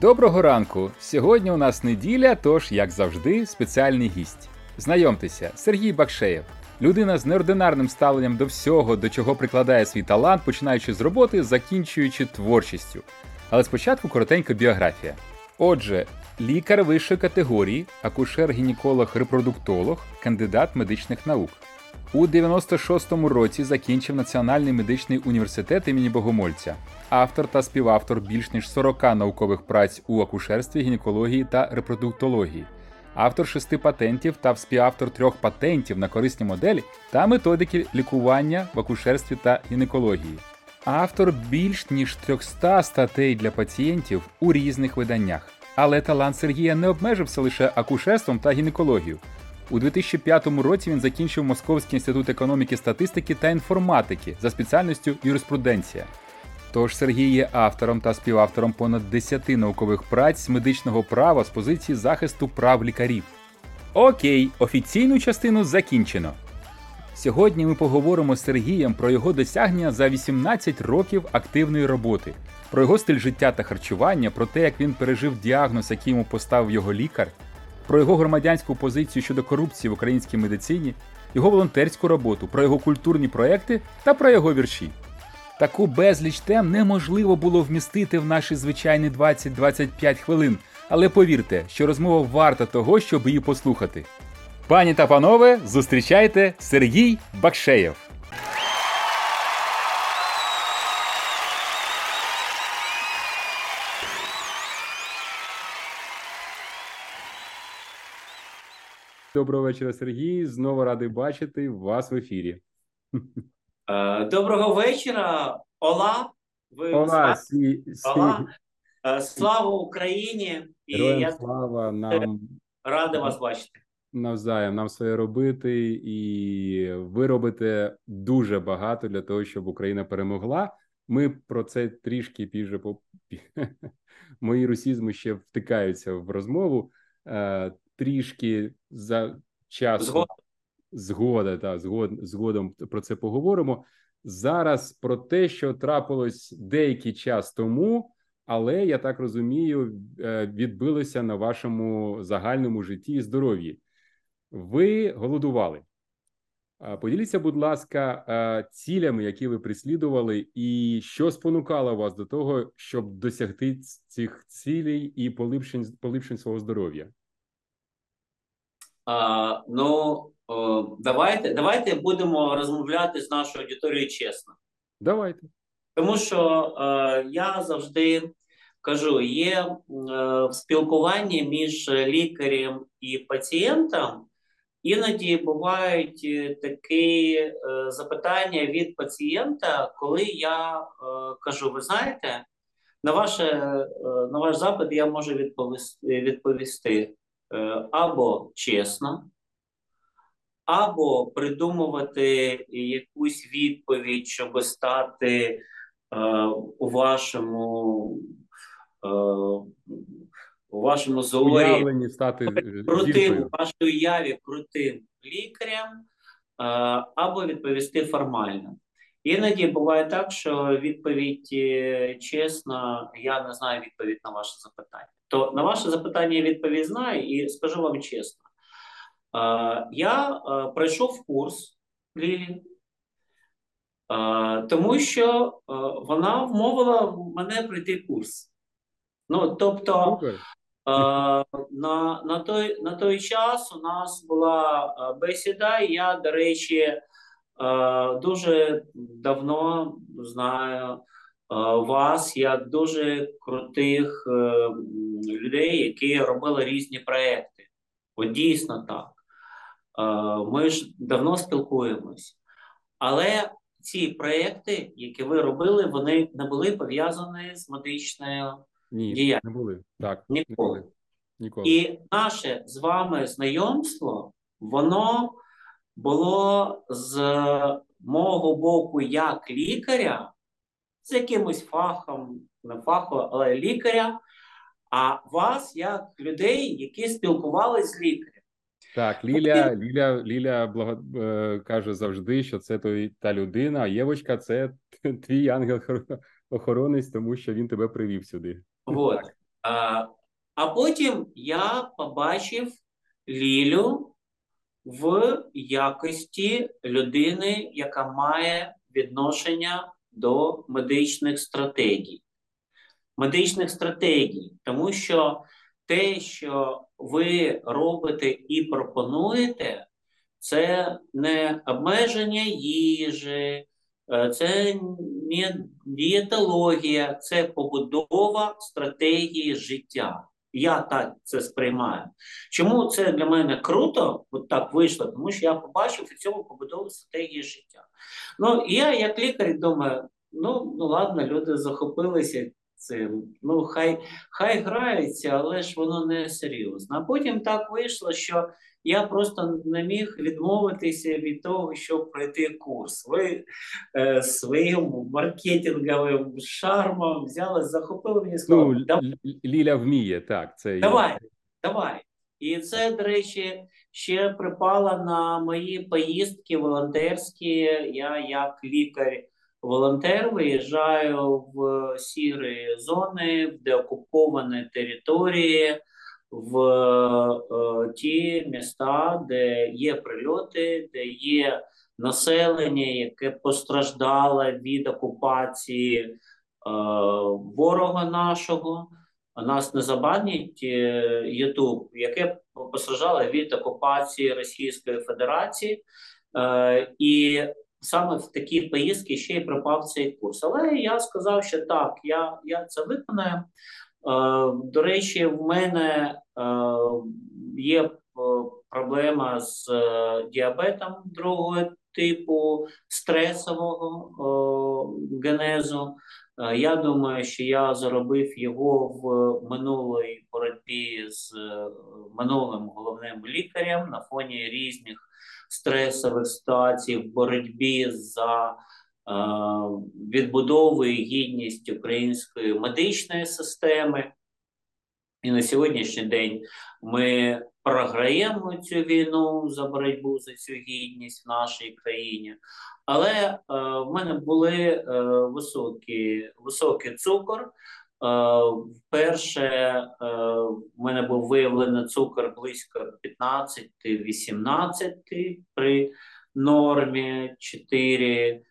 Доброго ранку! Сьогодні у нас неділя, тож, як завжди, спеціальний гість. Знайомтеся, Сергій Бакшеєв, людина з неординарним ставленням до всього, до чого прикладає свій талант, починаючи з роботи, закінчуючи творчістю. Але спочатку коротенька біографія. Отже, лікар вищої категорії, акушер-гінеколог-репродуктолог, кандидат медичних наук. У 96-му році закінчив Національний медичний університет імені Богомольця, автор та співавтор більш ніж 40 наукових праць у акушерстві, гінекології та репродуктології, автор шести патентів та співавтор трьох патентів на корисні моделі та методики лікування в акушерстві та гінекології, автор більш ніж 300 статей для пацієнтів у різних виданнях. Але талант Сергія не обмежився лише акушерством та гінекологією. У 2005 році він закінчив Московський інститут економіки, статистики та інформатики за спеціальністю юриспруденція. Тож Сергій є автором та співавтором понад 10 наукових праць з медичного права з позиції захисту прав лікарів. Окей, офіційну частину закінчено. Сьогодні ми поговоримо з Сергієм про його досягнення за 18 років активної роботи, про його стиль життя та харчування, про те, як він пережив діагноз, який йому поставив його лікар, про його громадянську позицію щодо корупції в українській медицині, його волонтерську роботу, про його культурні проекти та про його вірші. Таку безліч тем неможливо було вмістити в наші звичайні 20-25 хвилин, але повірте, що розмова варта того, щоб її послухати. Пані та панове, зустрічайте Сергій Бакшеєв. Доброго вечора, Сергій. Знову радий бачити вас в ефірі. Е, Доброго вечора, Ола. Ви Ола, сі, сі, Ола. Е, Слава Україні! І героям я слава нам радий вас бачити. навзаєм, нам своє робити, і ви робите дуже багато для того, щоб Україна перемогла. Ми про це трішки пізже по мої русізми ще втикаються в розмову. Трішки за час Згодом. згода, та згод, згодом про це поговоримо. Зараз про те, що трапилось деякий час тому, але я так розумію, е, відбилося на вашому загальному житті і здоров'ї. Ви голодували. Поділіться, будь ласка, е, цілями, які ви прислідували, і що спонукало вас до того, щоб досягти цих цілей і поліпшень, поліпшень свого здоров'я? А, ну, о, давайте, давайте будемо розмовляти з нашою аудиторією чесно. Давайте. Тому що е, я завжди кажу: є е, в спілкуванні між лікарем і пацієнтом, іноді бувають е, такі е, запитання від пацієнта, коли я е, кажу: ви знаєте, на, ваше, е, на ваш запит я можу відповісти, відповісти або чесно. Або придумувати якусь відповідь, щоб стати е, у вашому е, у вашому зорі стати е, крутим у вашій уяві крутим лікарем, е, або відповісти формально. Іноді буває так, що відповідь е, чесна, я не знаю відповідь на ваше запитання. То на ваше запитання я відповідь знаю і скажу вам чесно. Я пройшов курс Лілі, тому що вона вмовила мене пройти курс. Ну, тобто, на, на, той, на той час у нас була бесіда, і я, до речі, дуже давно знаю вас як дуже крутих е, людей, які робили різні проекти. От дійсно так. Е, Ми ж давно спілкуємось. Але ці проекти, які ви робили, вони не були пов'язані з медичною Ні, діяльність. не були. Так, Ніколи. Ніколи. І наше з вами знайомство, воно було з мого боку як лікаря, з якимось фахом, не фахом, але лікаря, а вас як людей, які спілкувалися з лікарем. Так, Ліля, Ліля, Ліля благо, е, каже завжди, що це той, та людина, а Євочка це твій ангел-охоронець, тому що він тебе привів сюди. От. А, а потім я побачив Лілю в якості людини, яка має відношення до медичних стратегій. Медичних стратегій, тому що те, що ви робите і пропонуєте, це не обмеження їжі, е, це не дієтологія, це побудова стратегії життя. Я так це сприймаю. Чому це для мене круто? От так вийшло, тому що я побачив у цьому побудову стратегії життя. Ну, я, як лікар, думаю, ну ну ладно, люди захопилися цим. Ну, хай хай граються, але ж воно не серйозно. А потім так вийшло, що я просто не міг відмовитися від того, щоб пройти курс. Ви е, своїм маркетинговим шармом взяли, захопили мені сказали, ну, давай. Ліля вміє, так. це Давай, давай. І це, до речі, ще припало на мої поїздки волонтерські. Я, як лікар, волонтер, виїжджаю в сірі зони, в деокуповані території в е, ті міста, де є прильоти, де є населення, яке постраждало від окупації е, ворога нашого. Нас не забанять Ютуб, яке постраждало від окупації Російської Федерації, е, і саме в такі поїздки ще й пропав цей курс. Але я сказав, що так, я я це виконаю. Е, до речі, в мене е, є е, проблема з діабетом другого типу стресового генезу. Я думаю, що я заробив його в минулій боротьбі з минулим головним лікарем на фоні різних стресових ситуацій в боротьбі за відбудовує гідність української медичної системи. І на сьогоднішній день ми програємо цю війну за боротьбу за цю гідність в нашій країні. Але е, в мене були е, високі, високий цукор. Е, вперше е, в мене був виявлений цукор близько 15-18 при нормі 4.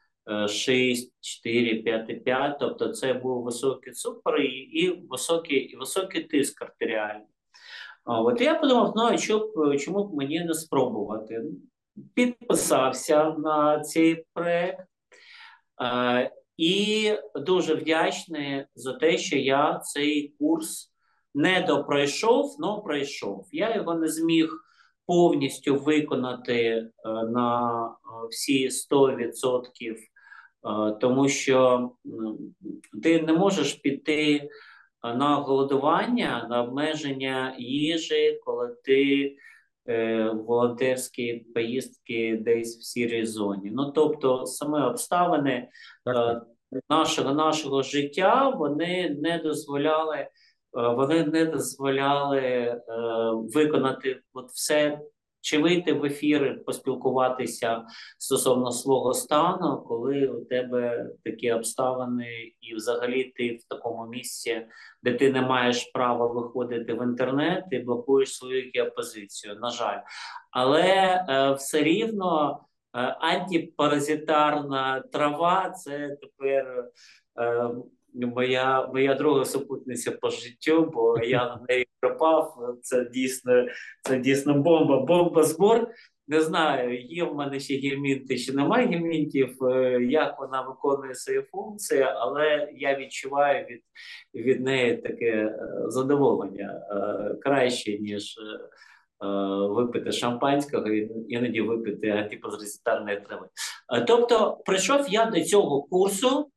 6, 4, 5, 5, тобто це був високий цукор і, і високий і високий тиск артеріальний. От я подумав, ну що, чому б мені не спробувати? Підписався на цей проект е, і дуже вдячний за те, що я цей курс не допройшов, але пройшов. Я його не зміг повністю виконати е, на всі 100% тому що ти не можеш піти на голодування, на обмеження їжі, коли ти е, волонтерські поїздки десь в сірій зоні. Ну тобто, саме обставини е, нашого нашого життя вони не дозволяли. Е, вони не дозволяли е, виконати от все чи вийти в ефір, поспілкуватися стосовно свого стану, коли у тебе такі обставини, і взагалі ти в такому місці, де ти не маєш права виходити в інтернет, ти блокуєш свою геопозицію, на жаль, але е, все рівно е, антипаразитарна трава це тепер. Е, моя моя друга супутниця по життю, бо я на неї пропав. Це дійсно це дійсно бомба. Бомба збор. Не знаю, є в мене ще гельмінти, чи немає гельмінтів, е, як вона виконує свої функції, але я відчуваю від від неї таке е, задоволення е, краще, ніж випити шампанського і іноді випити антипозрезитарної трави. Тобто, прийшов я до цього курсу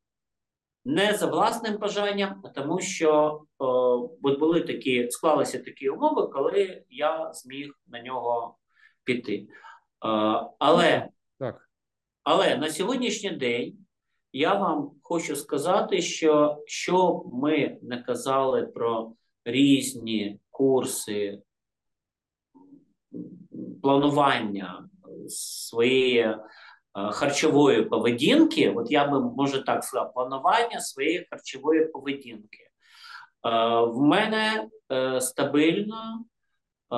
не за власним бажанням, а тому, що о, були такі, склалися такі умови, коли я зміг на нього піти. О, але, так. але на сьогоднішній день я вам хочу сказати, що що ми не казали про різні курси планування своєї Е, харчової поведінки, от я би може так сказав, планування своєї харчової поведінки. В мене е, стабільно е,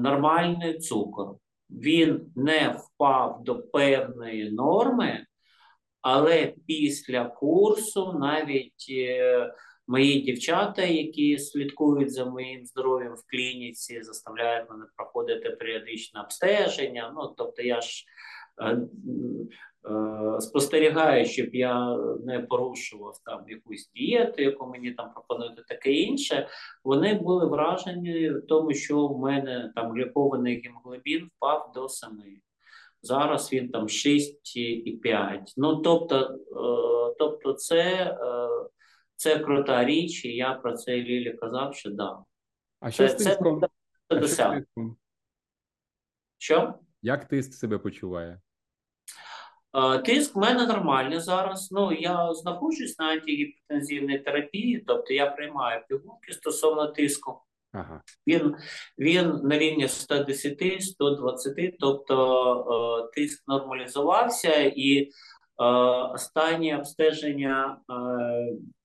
нормальний цукор. Він не впав до певної норми, але після курсу навіть е, мої дівчата, які слідкують за моїм здоров'ям в клініці, заставляють мене проходити періодичне обстеження. Ну, тобто, я ж е, спостерігаю, щоб я не порушував там якусь дієту, яку мені там пропонують, таке інше. Вони були вражені в тому, що в мене там глікований гемоглобін впав до 7. Зараз він там 6,5. Ну тобто, е, тобто, це е, це крута річ, і я про це Лілі казав, що да. А що Це, це, це А досяг. Що? Як тиск себе почуває? Е, Тиск в мене нормальний зараз. Ну я знаходжусь на антигіпотензивній терапії, тобто я приймаю пігулки стосовно тиску. Ага. Він він на рівні 110-120, тобто е, тиск нормалізувався, і е, останнє обстеження е,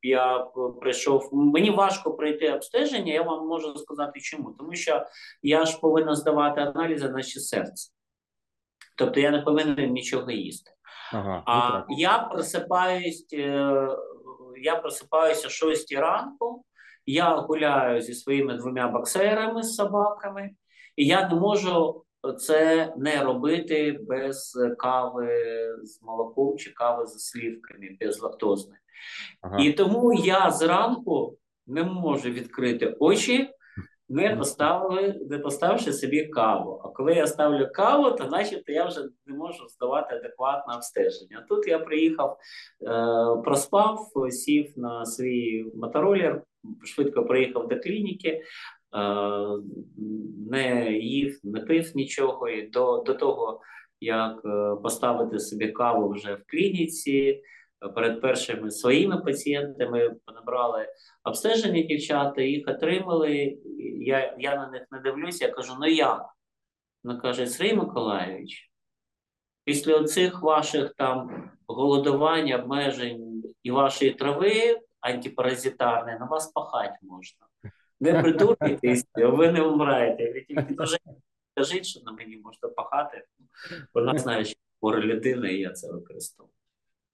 я прийшов. Мені важко пройти обстеження. Я вам можу сказати, чому, тому що я ж повинен здавати аналізи на ще серце. Тобто я не повинен нічого їсти. Ага. ну А так. я просипаюсь, е, я просипаюся о 6 ранку. Я гуляю зі своїми двома боксерами з собаками, і я не можу це не робити без кави з молоком чи кави з слівками, безлактозної. Ага. І тому я зранку не можу відкрити очі, не поставили, не поставивши собі каву. А коли я ставлю каву, то начебто я вже не можу здавати адекватне обстеження. Тут я приїхав, е, проспав, сів на свій мотороллер, швидко приїхав до клініки, е, не їв, не пив нічого. І до, до того, як е, поставити собі каву вже в клініці, перед першими своїми пацієнтами набрали обстеження дівчата, їх отримали. Я я на них не дивлюся, я кажу: ну як? Вона каже, Сергій Миколаївич, після оцих ваших там голодувань, обмежень і вашої трави антипаразитарної, на вас пахати можна. Не придуркайтесь, ви не вмираєте. Ви тільки кажіть, що на мені можна пахати. Вона знає, що хвора людина, і я це використовую.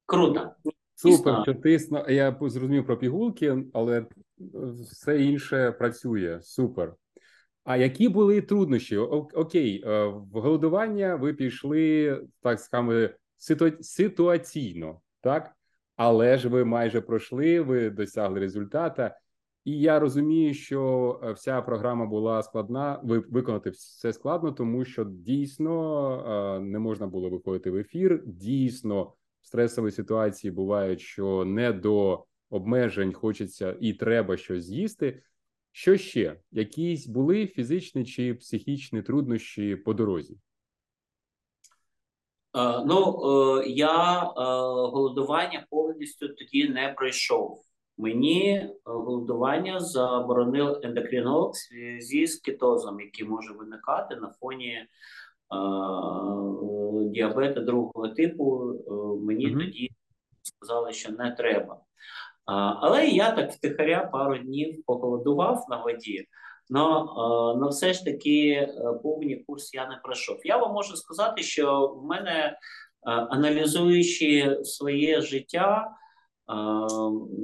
Круто. Супер, що тиск. Я зрозумів про пігулки, але все інше працює. Супер. А які були труднощі? О- Окей, е, в голодування ви пішли, так скажемо, ситу- ситуаційно, так? Але ж ви майже пройшли, ви досягли результата. І я розумію, що е, вся програма була складна. Ви виконати все складно, тому що дійсно е, не можна було виходити в ефір. Дійсно, стресовій ситуації бувають, що не до обмежень хочеться і треба щось з'їсти. Що ще? Якісь були фізичні чи психічні труднощі по дорозі? Е, Ну, е, я е, голодування повністю тоді не пройшов. Мені голодування заборонив ендокринолог зв'язку з кетозом, який може виникати на фоні е, діабету другого типу. Е, Мені Мгм. тоді сказали, що не треба. Але я так втихаря пару днів поголодував на воді. Но, е, но все ж таки е, повний курс я не пройшов. Я вам можу сказати, що в мене, е, аналізуючи своє життя, е,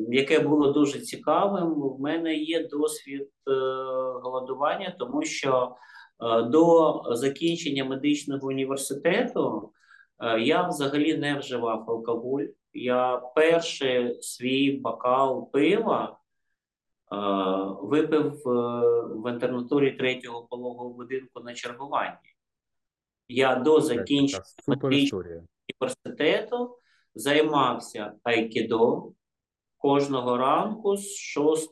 яке було дуже цікавим, в мене є досвід е, голодування, тому що е, до закінчення медичного університету е, я взагалі не вживав алкоголь. Я перший свій бокал пива е, випив е, в інтернатурі третього пологового будинку на чергуванні. Я до закінчення медичного університету займався айкідо кожного ранку з 6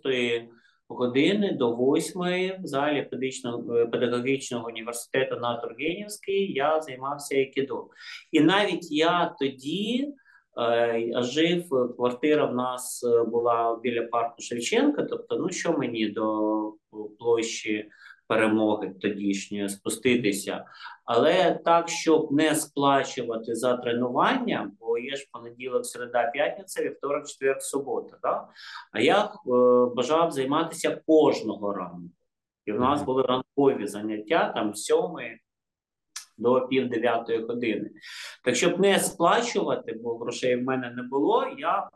години до 8 в залі е, педагогічного університету на Тургенівській я займався айкідо. І навіть я тоді е, жив, квартира в нас е, була біля парку Шевченка, тобто, ну що мені до площі перемоги тодішньої спуститися. Але так, щоб не сплачувати за тренування, є ж понеділок, середа, п'ятниця, вівторок, четвер, субота. Да? А я е, бажав займатися кожного ранку. І в нас були ранкові заняття там сьомої до пів дев'ятої години. Так, щоб не сплачувати, бо грошей в мене не було, я е,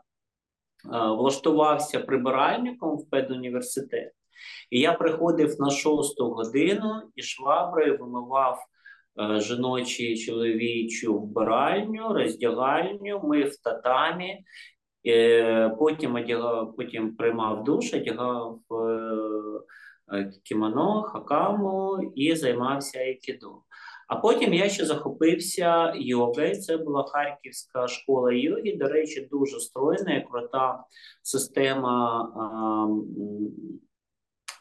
влаштувався прибиральником в педуніверситет. І я приходив на шосту годину і шваброю вимивав е, жіночі чоловічу вбиральню, роздягальню, мив татамі, е, потім одягав, потім приймав душ, одягав е, кімоно, хакаму і займався айкідо. А потім я ще захопився йогою. Це була Харківська школа йоги. До речі, дуже стройна і крута система.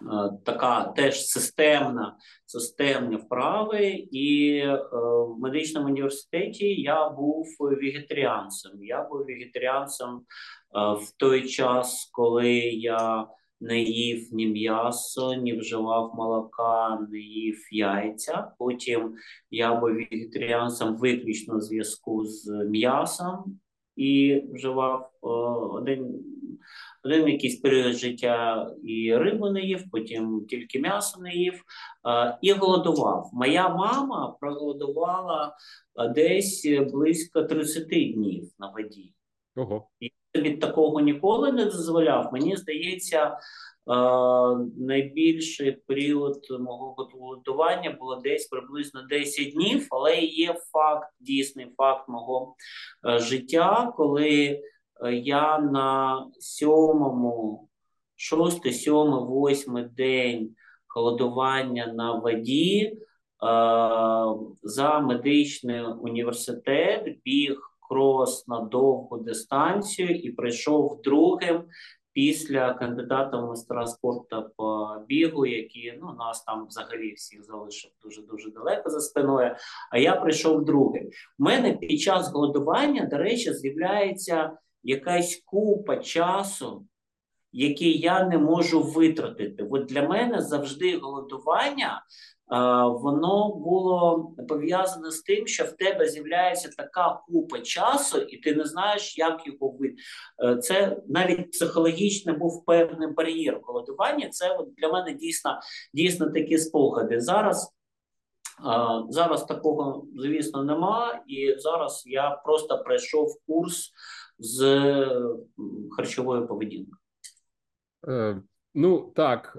А, Така теж системна, системні вправи, і е, в медичному університеті я був вегетаріанцем. Я був вегетаріанцем е, в той час, коли я не їв ні м'ясо, ні вживав молока, не їв яйця. Потім я був вегетаріанцем виключно в зв'язку з м'ясом і вживав один, один якийсь період життя і рибу не їв, потім тільки м'ясо не їв і голодував. Моя мама проголодувала десь близько 30 днів на воді. Ого. Собі такого ніколи не дозволяв. Мені здається, найбільший період мого голодування було десь приблизно 10 днів, але є факт, дійсний факт мого життя, коли я на сьомому, шостий, сьомий, восьмий день голодування на воді е, за медичний університет біг крос на довгу дистанцію і прийшов другим після кандидата в майстра спорту по бігу, який ну нас там взагалі всіх залишив дуже дуже далеко за спиною. А я прийшов другим. У мене під час голодування, до речі, з'являється якась купа часу. Який я не можу витратити. От для мене завжди голодування воно було пов'язане з тим, що в тебе з'являється така купа часу, і ти не знаєш, як його вид. Це навіть психологічно був певний бар'єр голодування. Це от для мене дійсно дійсно такі спогади. Зараз зараз такого, звісно, нема. І зараз я просто пройшов курс з харчової поведінки. Е, Ну так,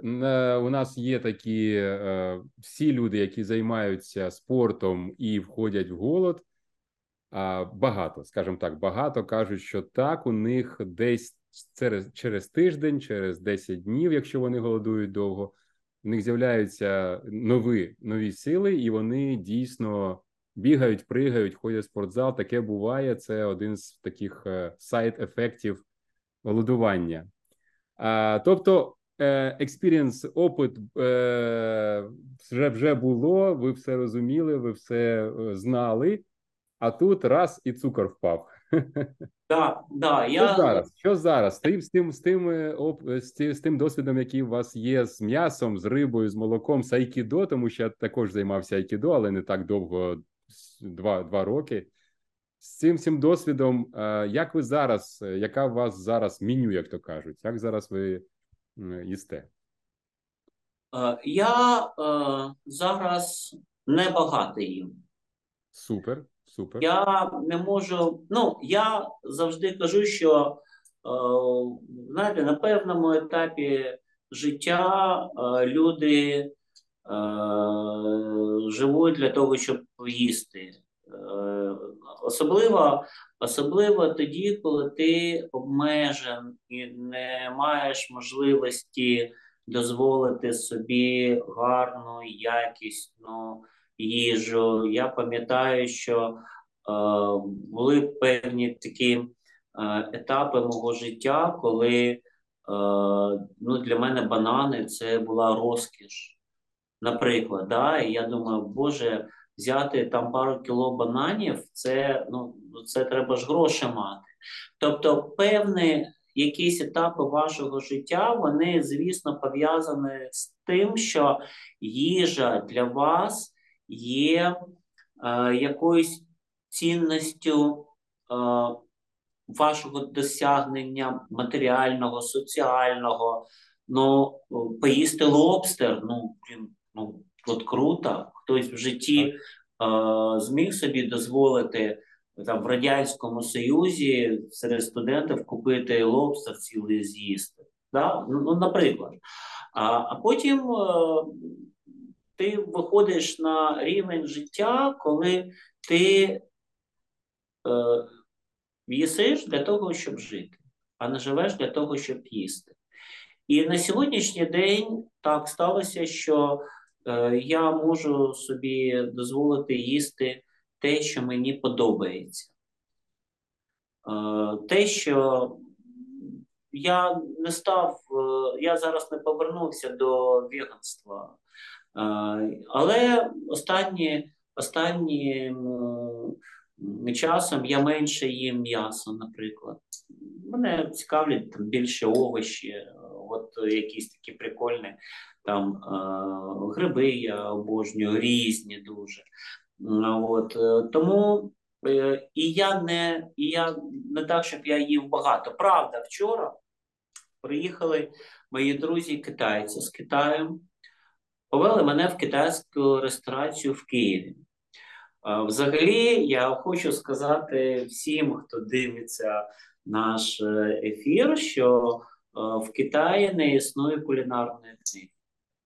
у нас є такі е, всі люди, які займаються спортом і входять в голод. Багато, скажімо так, багато кажуть, що так, у них десь через через тиждень, через 10 днів, якщо вони голодують довго, у них з'являються нові нові сили, і вони дійсно бігають, пригають, ходять в спортзал. Таке буває. Це один з таких side-ефектів голодування. Тобто experience, опит е, вже вже було, ви все розуміли, ви все е, знали, а тут раз і цукор впав. Да, да, я... Що зараз? Що зараз? Тим, з тим, з тим, е, з тим, з тим досвідом, який у вас є з м'ясом, з рибою, з молоком, з айкідо, тому що я також займався айкідо, але не так довго, два, два роки. З цим всім досвідом, як ви зараз, яка у вас зараз меню, як то кажуть, як зараз ви їсте? Е, я е, зараз небагато їм. Супер, супер. Я не можу. Ну, я завжди кажу, що е, знаєте, на певному етапі життя е, люди е, живуть для того, щоб їсти. Е, особливо особливо тоді, коли ти обмежен і не маєш можливості дозволити собі гарну, якісну їжу. Я пам'ятаю, що е, були певні такі е, етапи мого життя, коли е, ну, для мене банани це була розкіш. Наприклад, да? і я думаю, Боже взяти там пару кіло бананів, це ну це треба ж гроші мати. Тобто, певні якісь етапи вашого життя, вони, звісно, пов'язані з тим, що їжа для вас є е, якоюсь цінністю вашого досягнення матеріального, соціального, ну, поїсти лобстер, ну, блін, ну, от круто, хтось в житті е, зміг собі дозволити там в Радянському Союзі серед студентів купити лобстер цілий з'їсти. Да? Ну, наприклад. А а потім е, ти виходиш на рівень життя, коли ти е, їсиш для того, щоб жити, а не живеш для того, щоб їсти. І на сьогоднішній день так сталося, що я можу собі дозволити їсти те, що мені подобається. Е, те, що я не став, е, я зараз не повернувся до веганства, е, але останні, останнім часом я менше їм м'ясо, наприклад. Мене цікавлять більше овочі, от якісь такі прикольні там гриби я обожнюю, різні дуже. От, Тому і я не і я не так, щоб я їв багато. Правда, вчора приїхали мої друзі китайці з Китаю, повели мене в китайську ресторацію в Києві. Взагалі, я хочу сказати всім, хто дивиться наш е, ефір, що в Китаї не існує кулінарної книги.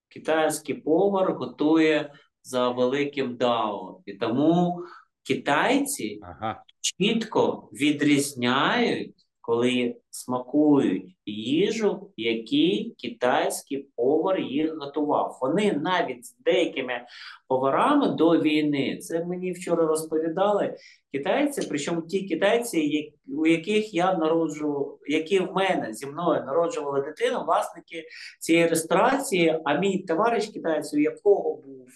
Китайський повар готує за великим дао. І тому китайці ага. чітко відрізняють коли смакують їжу, які китайський повар їх готував. Вони навіть з деякими поварами до війни, це мені вчора розповідали китайці, причому ті китайці, у яких я народжу, які в мене зі мною народжували дитину, власники цієї реєстрації, а мій товариш китайць, у якого був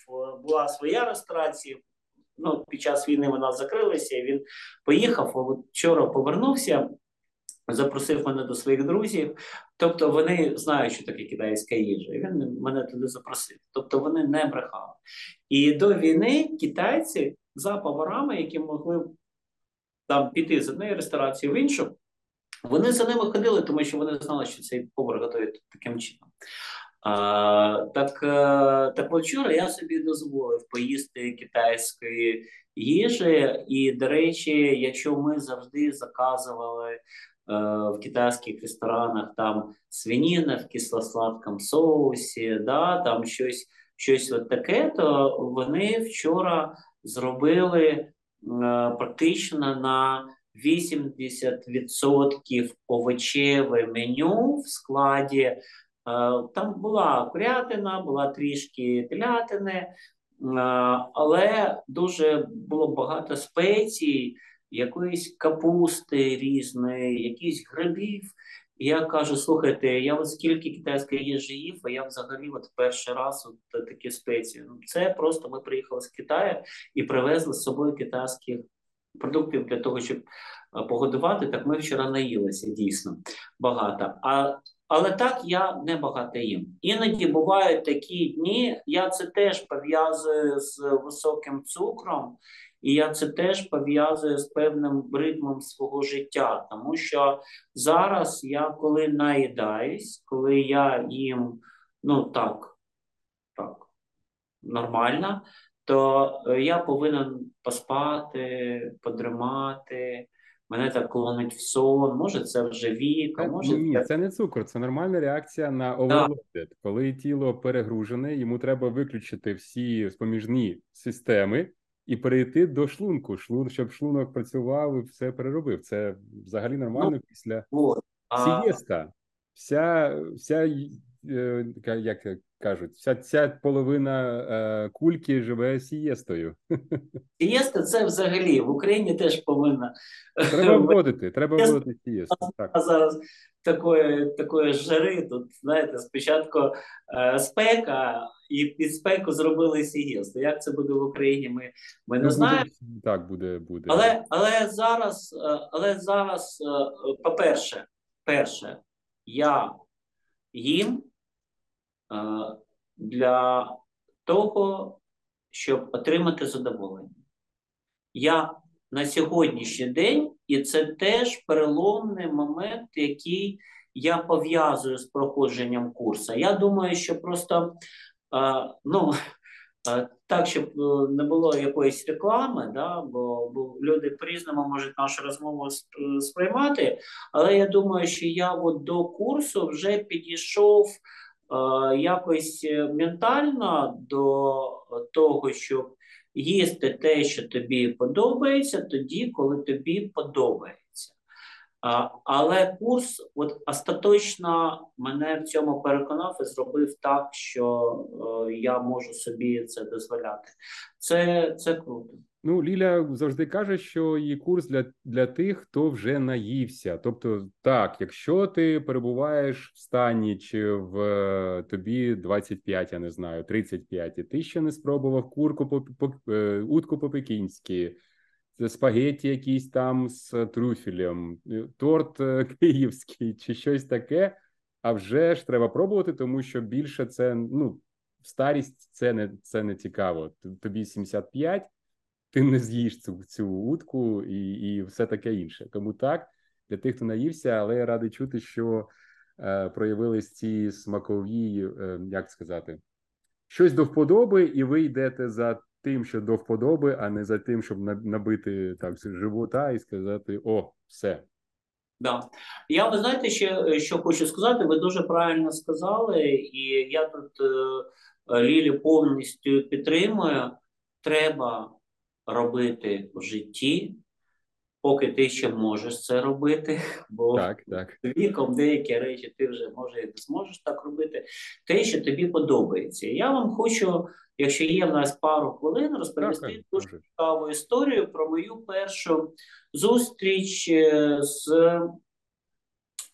була своя реєстрація. Ну, під час війни вона закрилася, він поїхав. Вчора повернувся запросив мене до своїх друзів. Тобто вони знають, що таке китайська їжа, і він мене туди запросив. Тобто вони не брехали. І до війни китайці за поварами, які могли там піти з однієї ресторації в іншу, вони за ними ходили, тому що вони знали, що цей повар готує таким чином. А, Так е, так вчора я собі дозволив поїсти китайської їжі, і, до речі, якщо ми завжди заказували в китайських ресторанах там свиніна в кисло-сладкому соусі, да, там щось щось от таке, то вони вчора зробили е, практично на 80% овочеве меню в складі. Е, там була курятина, була трішки телятини, але дуже було багато спецій якоїсь капусти різної, якісь грибів. І я кажу: слухайте, я от скільки китайської їжі їв, а я взагалі от перший раз от такі спеції. Ну, це просто ми приїхали з Китаю і привезли з собою китайських продуктів для того, щоб погодувати. Так ми вчора наїлися дійсно багато. А але так я не багато їм. Іноді бувають такі дні. Я це теж пов'язую з високим цукром. І я це теж пов'язую з певним ритмом свого життя, тому що зараз я коли наїдаюсь, коли я їм ну так, так, нормально, то е, я повинен поспати, подримати. Мене так клонить в сон, може це вже вік, а може ні, це не цукор, це нормальна реакція на оверлоди. Коли тіло перегружене, йому треба виключити всі споміжні системи і перейти до шлунку, шлун, щоб шлунок працював і все переробив. Це взагалі нормально ну, після сієста. Вся, вся е, як кажуть, вся вся половина е, кульки живе сієстою. Сієста це взагалі в Україні теж повинна треба вводити. Треба вводити сієсту. Так. А зараз такої такої жари. Тут знаєте, спочатку е, спека, і під спеку зробили сієсту. Як це буде в Україні? Ми ми не ну, знаємо. Так буде, буде. Але але зараз, е, але зараз, е, по-перше, перше, я їм е, для того, щоб отримати задоволення. Я на сьогоднішній день і це теж переломний момент, який я пов'язую з проходженням курсу. Я думаю, що просто ну. Е, так, щоб е, не було якоїсь реклами, да, бо бо люди по-різному можуть нашу розмову сприймати. Але я думаю, що я от до курсу вже підійшов е, якось ментально до того, щоб їсти те, що тобі подобається, тоді, коли тобі подобається. Але курс от остаточно мене в цьому переконав і зробив так, що е, я можу собі це дозволяти. Це це круто. Ну, Ліля завжди каже, що її курс для для тих, хто вже наївся. Тобто, так, якщо ти перебуваєш в стані чи в е, тобі 25, я не знаю, 35, і ти ще не спробував курку по, по е, утку по пекінськи спагеті якісь там з трюфелем, е, торт е, київський чи щось таке. А вже ж треба пробувати, тому що більше це ну старість це не це не цікаво. Тобі 75, ти не з'їш цю цю утку і і все таке інше. Тому так для тих, хто наївся, але я радий чути, що е, проявились ці смакові, е, як сказати, щось до вподоби, і ви йдете за тим, що до вподоби, а не за тим, щоб набити так живота і сказати: О, все. Да. Я ви знаєте, ще що хочу сказати, ви дуже правильно сказали, і я тут е, Лілі повністю підтримую. Треба робити в житті поки ти ще можеш це робити, бо так, так. віком деякі речі ти вже може і не зможеш так робити. Те, що тобі подобається. Я вам хочу, якщо є в нас пару хвилин, розповісти так, дуже цікаву історію про мою першу зустріч е, з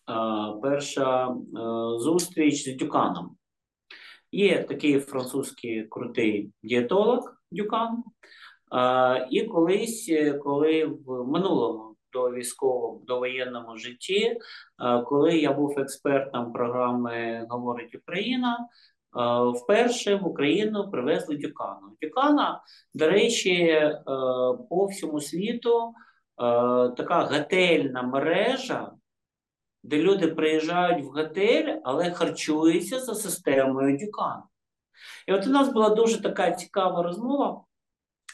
а, перша е, зустріч з Дюканом. Є такий французький крутий дієтолог Дюкан. І колись, е, коли в минулому до військовому до воєнному житті, коли я був експертом програми Говорить Україна, вперше в Україну привезли Дюкану. Дюкана, до речі, е, по всьому світу така готельна мережа. Де люди приїжджають в готель, але харчуються за системою Дюкана. І от у нас була дуже така цікава розмова.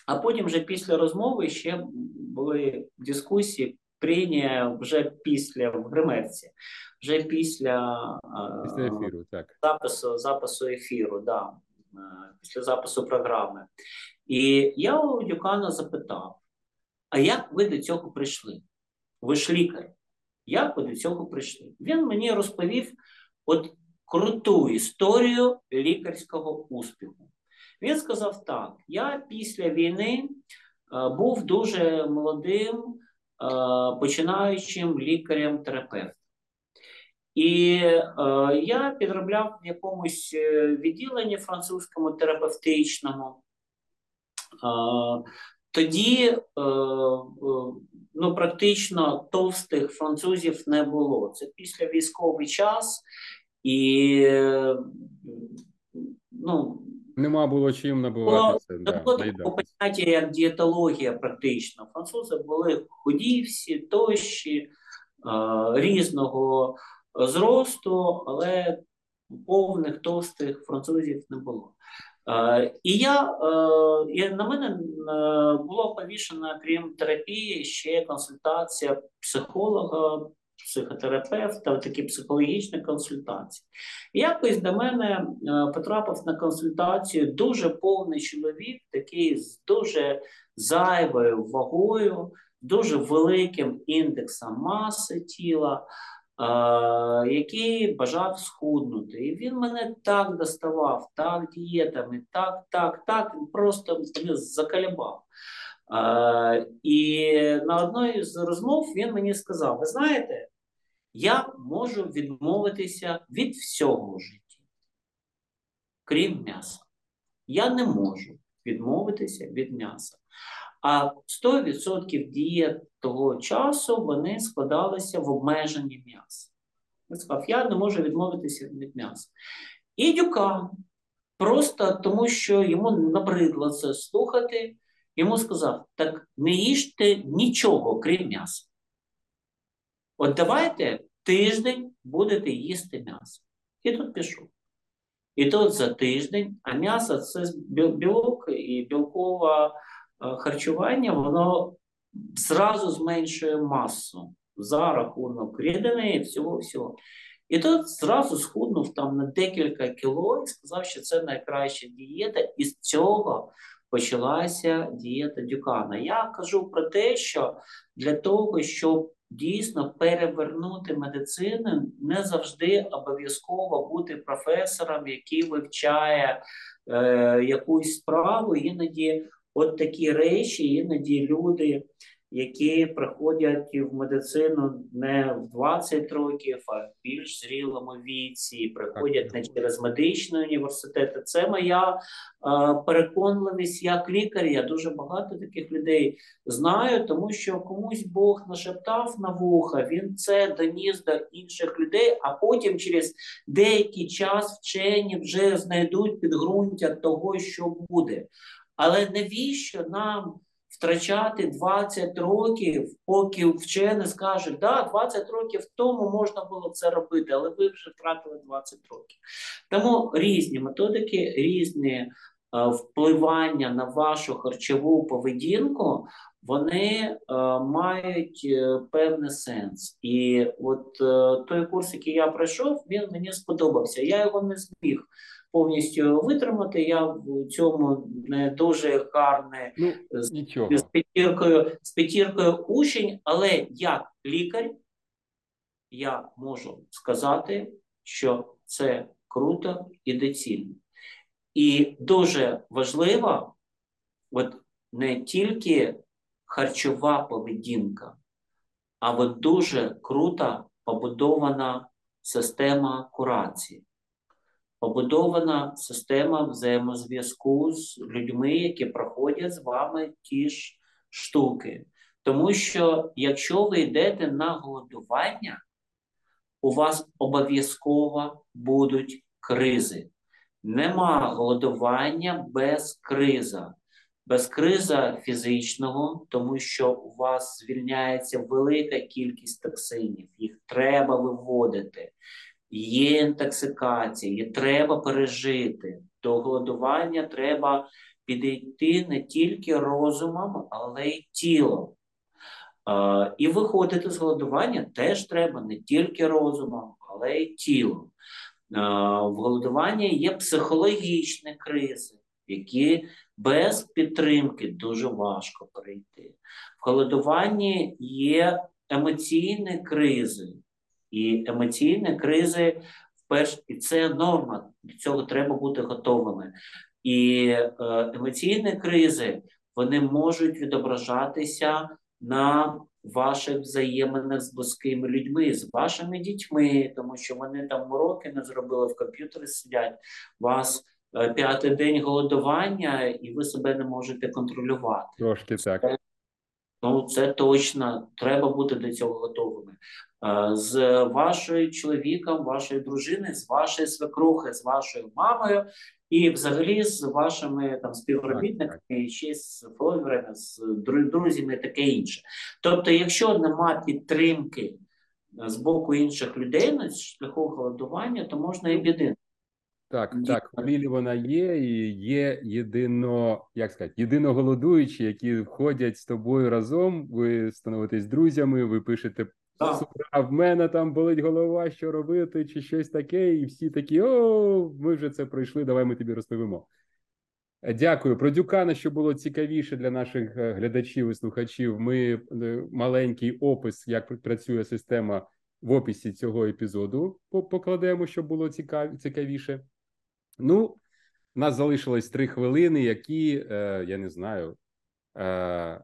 А потім вже після розмови ще були дискусії, прийняття вже після в гримерці, вже після, після ефіру, так. запису запису ефіру, да, після запису програми. І я у Дюкана запитав: а як ви до цього прийшли? Ви ж лікар, як ви до цього прийшли? Він мені розповів от круту історію лікарського успіху. Він сказав так: я після війни е, був дуже молодим, е, починаючим лікарем-терапевтом. І е, я підробляв в якомусь відділенні французькому терапевтичному. Тоді ну, практично товстих французів не було. Це після військовий час, і ну, Нема було чим набуватися. Да, було такого поняття, як дієтологія, практично. Французи були худі всі, тощі, різного зросту, але повних товстих французів не було. І я, і на мене було повішено, крім терапії, ще консультація психолога, психотерапевта, такі психологічні консультації. Якось до мене е, потрапив на консультацію дуже повний чоловік, такий з дуже зайвою вагою, дуже великим індексом маси тіла. Uh, який бажав схуднути. І він мене так доставав, так дієтами, так, так, так, просто закалібав. І на одній з розмов він мені сказав: ви знаєте, я можу відмовитися від всього житті, крім м'яса. Я не можу відмовитися від м'яса. А 100% дієт того часу вони складалися в обмеженні м'яса. Він сказав, я не можу відмовитися від м'яса. І Дюкан, просто тому що йому набридло це слухати, йому сказав: так не їжте нічого, крім м'яса. От давайте тиждень будете їсти м'ясо. І тут пішов. І тут за тиждень, а м'ясо це білок і білкове е, харчування, воно зразу зменшує масу за рахунок рідини і всього всього. І тут зразу схуднув там на декілька кіло і сказав, що це найкраща дієта, і з цього почалася дієта Дюкана. Я кажу про те, що для того, щоб дійсно перевернути медицину, не завжди обов'язково бути професором, який вивчає е, якусь справу. Іноді от такі речі, іноді люди, які приходять в медицину не в 20 років, а в більш зрілому віці, приходять не через медичний університет. Це моя е, переконливість як лікар. Я дуже багато таких людей знаю, тому що комусь Бог нашептав на вуха, він це доніс до інших людей, а потім через деякий час вчені вже знайдуть підґрунтя того, що буде. Але навіщо нам втрачати 20 років, поки вчені скажуть, да, 20 років тому можна було це робити, але ви вже втратили 20 років. Тому різні методики, різні е, впливання на вашу харчову поведінку, вони е, мають е, певний сенс. І от е, той курс, який я пройшов, він мені сподобався. Я його не зміг повністю витримати. Я в цьому не дуже гарний Ну, з з п'ятіркою, з п'ятіркою учень, але як лікар я можу сказати, що це круто і доцільно. І дуже важливо, от не тільки харчова поведінка, а от дуже крута побудована система курації, побудована система взаємозв'язку з людьми, які проходять з вами ті ж штуки. Тому що якщо ви йдете на голодування, у вас обов'язково будуть кризи. Нема голодування без криза. Без криза фізичного, тому що у вас звільняється велика кількість токсинів, їх треба виводити. Є інтоксикація, її треба пережити. До голодування треба підійти не тільки розумом, але й тілом. Е, І виходити з голодування теж треба не тільки розумом, але й тілом. Е, В голодуванні є психологічні кризи, які без підтримки дуже важко перейти. В голодуванні є емоційні кризи, і емоційні кризи вперше, і це норма, до цього треба бути готовими. І е, емоційні кризи вони можуть відображатися на ваших взаєминах з близькими людьми, з вашими дітьми, тому що вони там уроки не зробили, в комп'ютері сидять. Вас п'ятий день голодування, і ви себе не можете контролювати. Трошки так. Ну, це точно треба бути до цього готовими. Е, З вашою чоловіком, вашою дружиною, з вашою свекрухою, з вашою мамою, і взагалі з вашими там співробітниками, і ще з фоловерами, з друзями, і таке інше. Тобто, якщо нема підтримки е, з боку інших людей на шляху голодування, то можна і біди. Так, Ні. так, Лілі вона є, і є єдино, як сказати, єдино голодуючі, які входять з тобою разом. Ви становитесь друзями, ви пишете а в мене там болить голова, що робити, чи щось таке, і всі такі: о, ми вже це пройшли, давай ми тобі розповімо. Е, Дякую. Про Дюкана, що було цікавіше для наших е, глядачів і слухачів. Ми е, маленький опис, як працює система в описі цього епізоду покладемо, щоб було цікавіше. Ну, у нас залишилось три хвилини, які, е, я не знаю, е,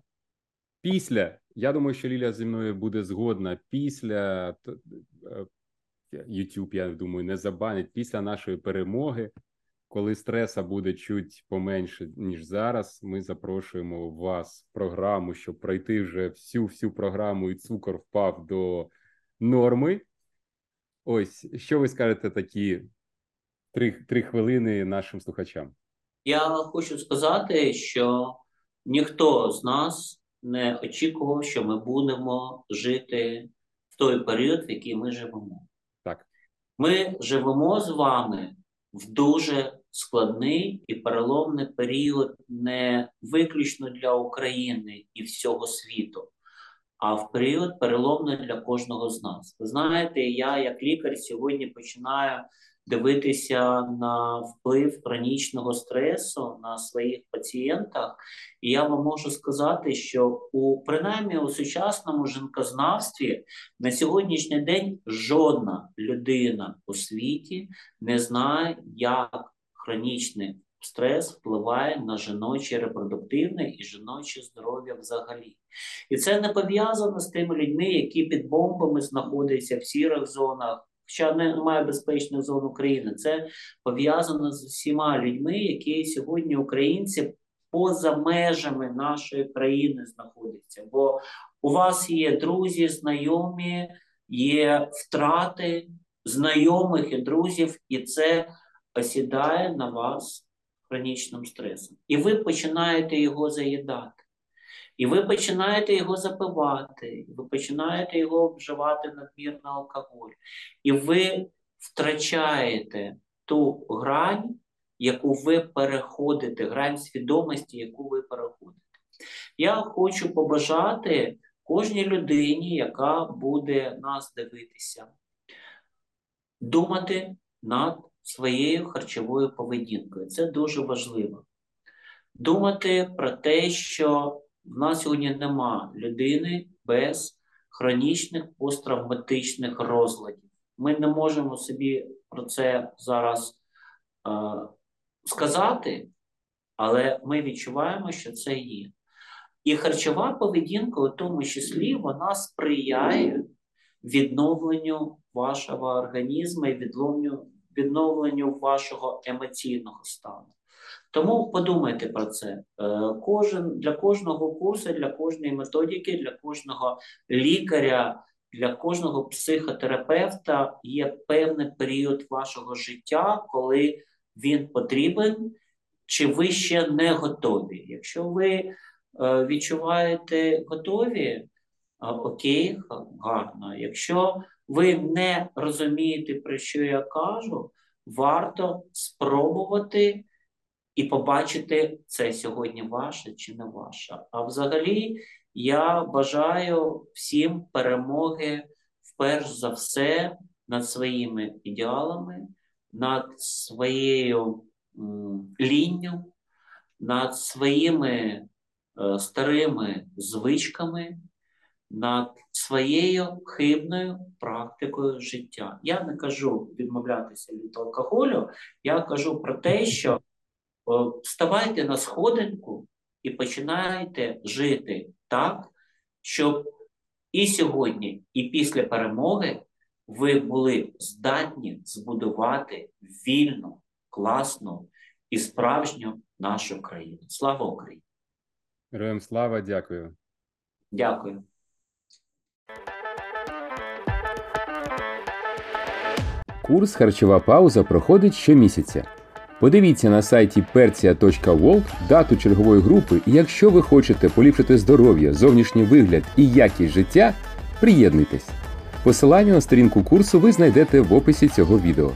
після, я думаю, що Ліля зі мною буде згодна, після е, YouTube, я думаю, не забанить, після нашої перемоги, коли стреса буде чуть поменше, ніж зараз, ми запрошуємо вас в програму, щоб пройти вже всю всю програму, і цукор впав до норми. Ось, що ви скажете такі три, три хвилини нашим слухачам? Я хочу сказати, що ніхто з нас не очікував, що ми будемо жити в той період, в який ми живемо. Так. Ми живемо з вами в дуже складний і переломний період не виключно для України і всього світу, а в період переломний для кожного з нас. Ви знаєте, я як лікар сьогодні починаю дивитися на вплив хронічного стресу на своїх пацієнтах, і я вам можу сказати, що у принаймні у сучасному жінкознавстві на сьогоднішній день жодна людина у світі не знає, як хронічний стрес впливає на жіноче репродуктивне і жіноче здоров'я взагалі. І це не пов'язано з тими людьми, які під бомбами знаходяться в сірих зонах. Хоча немає безпечних зон України, це пов'язано з усіма людьми, які сьогодні українці поза межами нашої країни знаходяться. Бо у вас є друзі, знайомі, є втрати знайомих і друзів, і це осідає на вас хронічним стресом. І ви починаєте його заїдати. І ви починаєте його запивати, ви починаєте його вживати надмірно алкоголь. І ви втрачаєте ту грань, яку ви переходите, грань свідомості, яку ви переходите. Я хочу побажати кожній людині, яка буде нас дивитися, думати над своєю харчовою поведінкою. Це дуже важливо. Думати про те, що в нас сьогодні нема людини без хронічних посттравматичних розладів. Ми не можемо собі про це зараз е, сказати, але ми відчуваємо, що це є. І харчова поведінка, у тому числі, вона сприяє відновленню вашого організму і відновленню, вашого емоційного стану. Тому подумайте про це. Е, кожен для кожного курсу, для кожної методики, для кожного лікаря, для кожного психотерапевта є певний період вашого життя, коли він потрібен, чи ви ще не готові. Якщо ви е, відчуваєте готові, окей, гарно. Якщо ви не розумієте, про що я кажу, варто спробувати і побачити, це сьогодні ваше чи не ваше. А взагалі, я бажаю всім перемоги вперш за все над своїми ідеалами, над своєю лінню, над своїми е, старими звичками, над своєю хибною практикою життя. Я не кажу відмовлятися від алкоголю, я кажу про те, що вставайте на сходинку і починайте жити так, щоб і сьогодні, і після перемоги ви були здатні збудувати вільну, класну і справжню нашу країну. Слава Україні! Героям слава, дякую. Дякую. Курс Харчова пауза проходить щомісяця. Подивіться на сайті persia.world дату чергової групи, і якщо ви хочете поліпшити здоров'я, зовнішній вигляд і якість життя, приєднуйтесь. Посилання на сторінку курсу ви знайдете в описі цього відео.